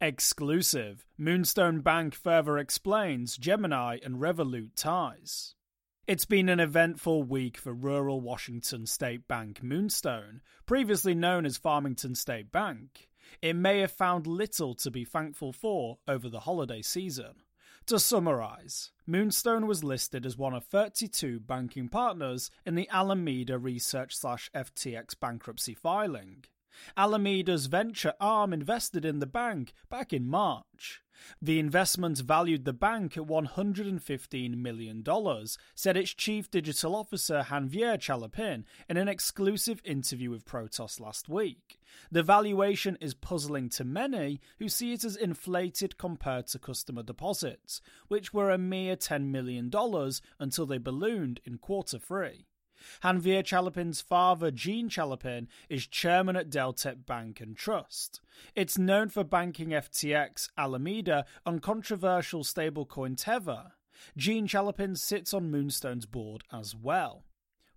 Exclusive. Moonstone Bank further explains Gemini and Revolut ties. It's been an eventful week for rural Washington State Bank Moonstone, previously known as Farmington State Bank. It may have found little to be thankful for over the holiday season. To summarise, Moonstone was listed as one of 32 banking partners in the Alameda Research FTX bankruptcy filing. Alameda's venture arm invested in the bank back in March. The investment valued the bank at $115 million, said its chief digital officer Janvier Chalopin in an exclusive interview with Protos last week. The valuation is puzzling to many who see it as inflated compared to customer deposits, which were a mere $10 million until they ballooned in quarter three. Janvier Chalopin's father, Gene Chalopin, is chairman at Deltec Bank and Trust. It's known for banking FTX, Alameda, and controversial stablecoin Tether. Gene Chalopin sits on Moonstone's board as well.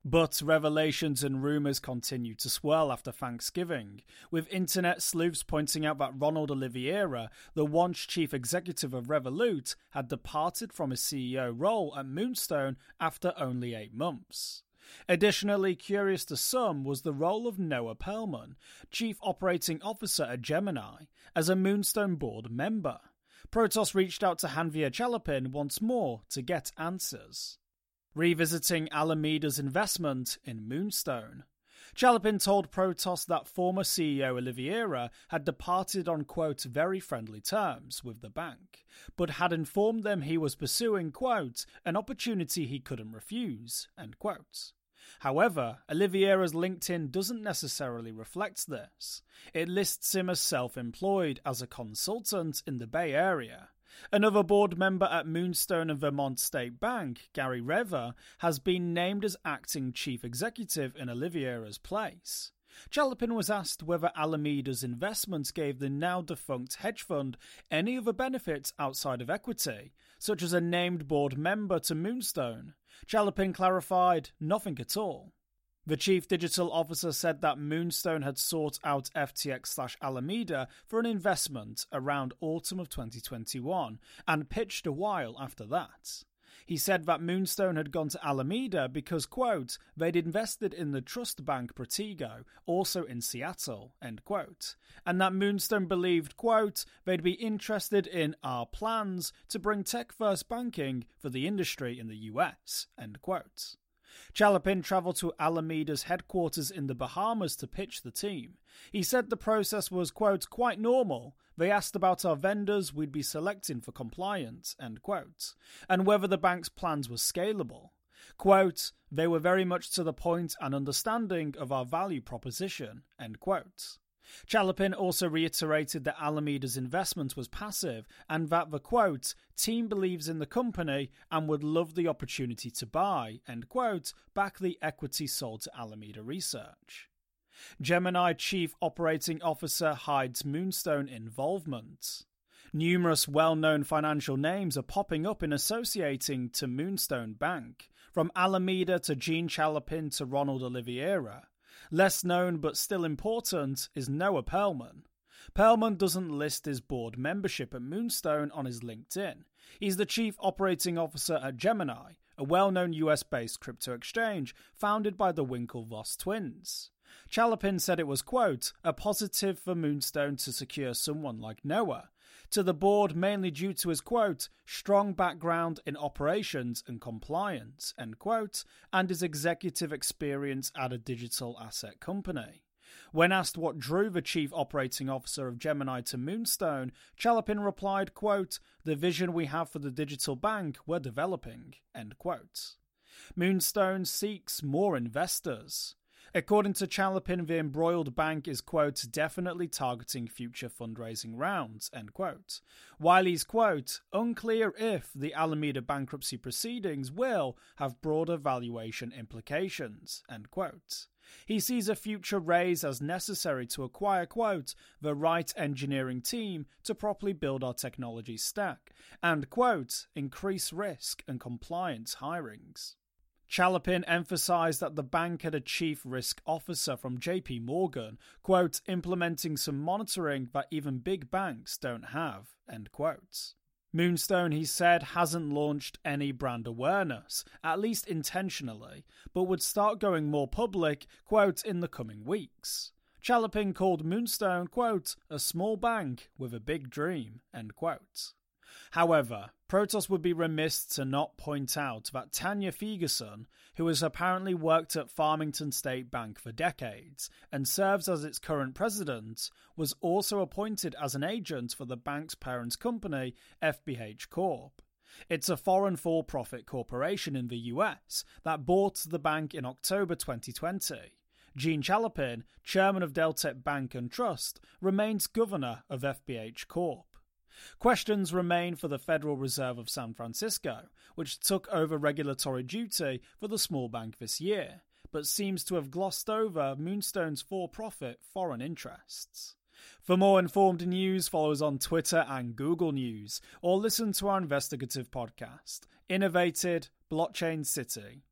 But revelations and rumours continue to swirl after Thanksgiving, with internet sleuths pointing out that Ronald Oliveira, the once chief executive of Revolut, had departed from his CEO role at Moonstone after only eight months. Additionally, curious to some was the role of Noah Perlman, Chief Operating Officer at Gemini, as a Moonstone board member. Protos reached out to Janvier Chalopin once more to get answers. Revisiting Alameda's investment in Moonstone. Chalopin told Protos that former CEO Oliveira had departed on quote very friendly terms with the bank, but had informed them he was pursuing quote an opportunity he couldn't refuse end quote. However, Oliveira's LinkedIn doesn't necessarily reflect this. It lists him as self employed as a consultant in the Bay Area. Another board member at Moonstone and Vermont State Bank, Gary Rever, has been named as acting chief executive in Oliveira's place. Chalopin was asked whether Alameda's investments gave the now defunct hedge fund any other benefits outside of equity, such as a named board member to Moonstone. Chalopin clarified nothing at all. The chief digital officer said that Moonstone had sought out FTX slash Alameda for an investment around autumn of 2021 and pitched a while after that. He said that Moonstone had gone to Alameda because, quote, they'd invested in the trust bank Protego, also in Seattle, end quote, and that Moonstone believed, quote, they'd be interested in our plans to bring tech first banking for the industry in the US, end quote. Chalopin travelled to Alameda's headquarters in the Bahamas to pitch the team. He said the process was, quote, quite normal. They asked about our vendors we'd be selecting for compliance, end quote, and whether the bank's plans were scalable. Quote, they were very much to the point and understanding of our value proposition, end quote. Chalopin also reiterated that Alameda's investment was passive and that the quote, team believes in the company and would love the opportunity to buy, end quote, back the equity sold to Alameda Research. Gemini Chief Operating Officer hides Moonstone involvement. Numerous well known financial names are popping up in associating to Moonstone Bank, from Alameda to Gene Chalopin to Ronald Oliveira. Less known but still important is Noah Perlman. Perlman doesn't list his board membership at Moonstone on his LinkedIn. He's the chief operating officer at Gemini, a well known US based crypto exchange founded by the Winklevoss twins. Chalopin said it was, quote, a positive for Moonstone to secure someone like Noah, to the board mainly due to his, quote, strong background in operations and compliance, end quote, and his executive experience at a digital asset company. When asked what drew the chief operating officer of Gemini to Moonstone, Chalopin replied, quote, the vision we have for the digital bank we're developing, end quote. Moonstone seeks more investors. According to Chalopin, the embroiled bank is, quote, definitely targeting future fundraising rounds, end quote. While he's, quote, unclear if the Alameda bankruptcy proceedings will have broader valuation implications, end quote. He sees a future raise as necessary to acquire, quote, the right engineering team to properly build our technology stack, and, quote, increase risk and compliance hirings. Chalopin emphasized that the bank had a chief risk officer from JP Morgan, quote, implementing some monitoring that even big banks don't have, end. Moonstone, he said, hasn't launched any brand awareness, at least intentionally, but would start going more public, quote, in the coming weeks. Chalopin called Moonstone, quote, a small bank with a big dream, end quote. However, Protos would be remiss to not point out that Tanya Fegerson, who has apparently worked at Farmington State Bank for decades and serves as its current president, was also appointed as an agent for the bank's parent company, FBH Corp. It's a foreign for profit corporation in the US that bought the bank in October 2020. Gene Chalopin, chairman of Deltec Bank and Trust, remains governor of FBH Corp. Questions remain for the Federal Reserve of San Francisco, which took over regulatory duty for the small bank this year, but seems to have glossed over Moonstone's for profit foreign interests. For more informed news, follow us on Twitter and Google News, or listen to our investigative podcast, Innovated Blockchain City.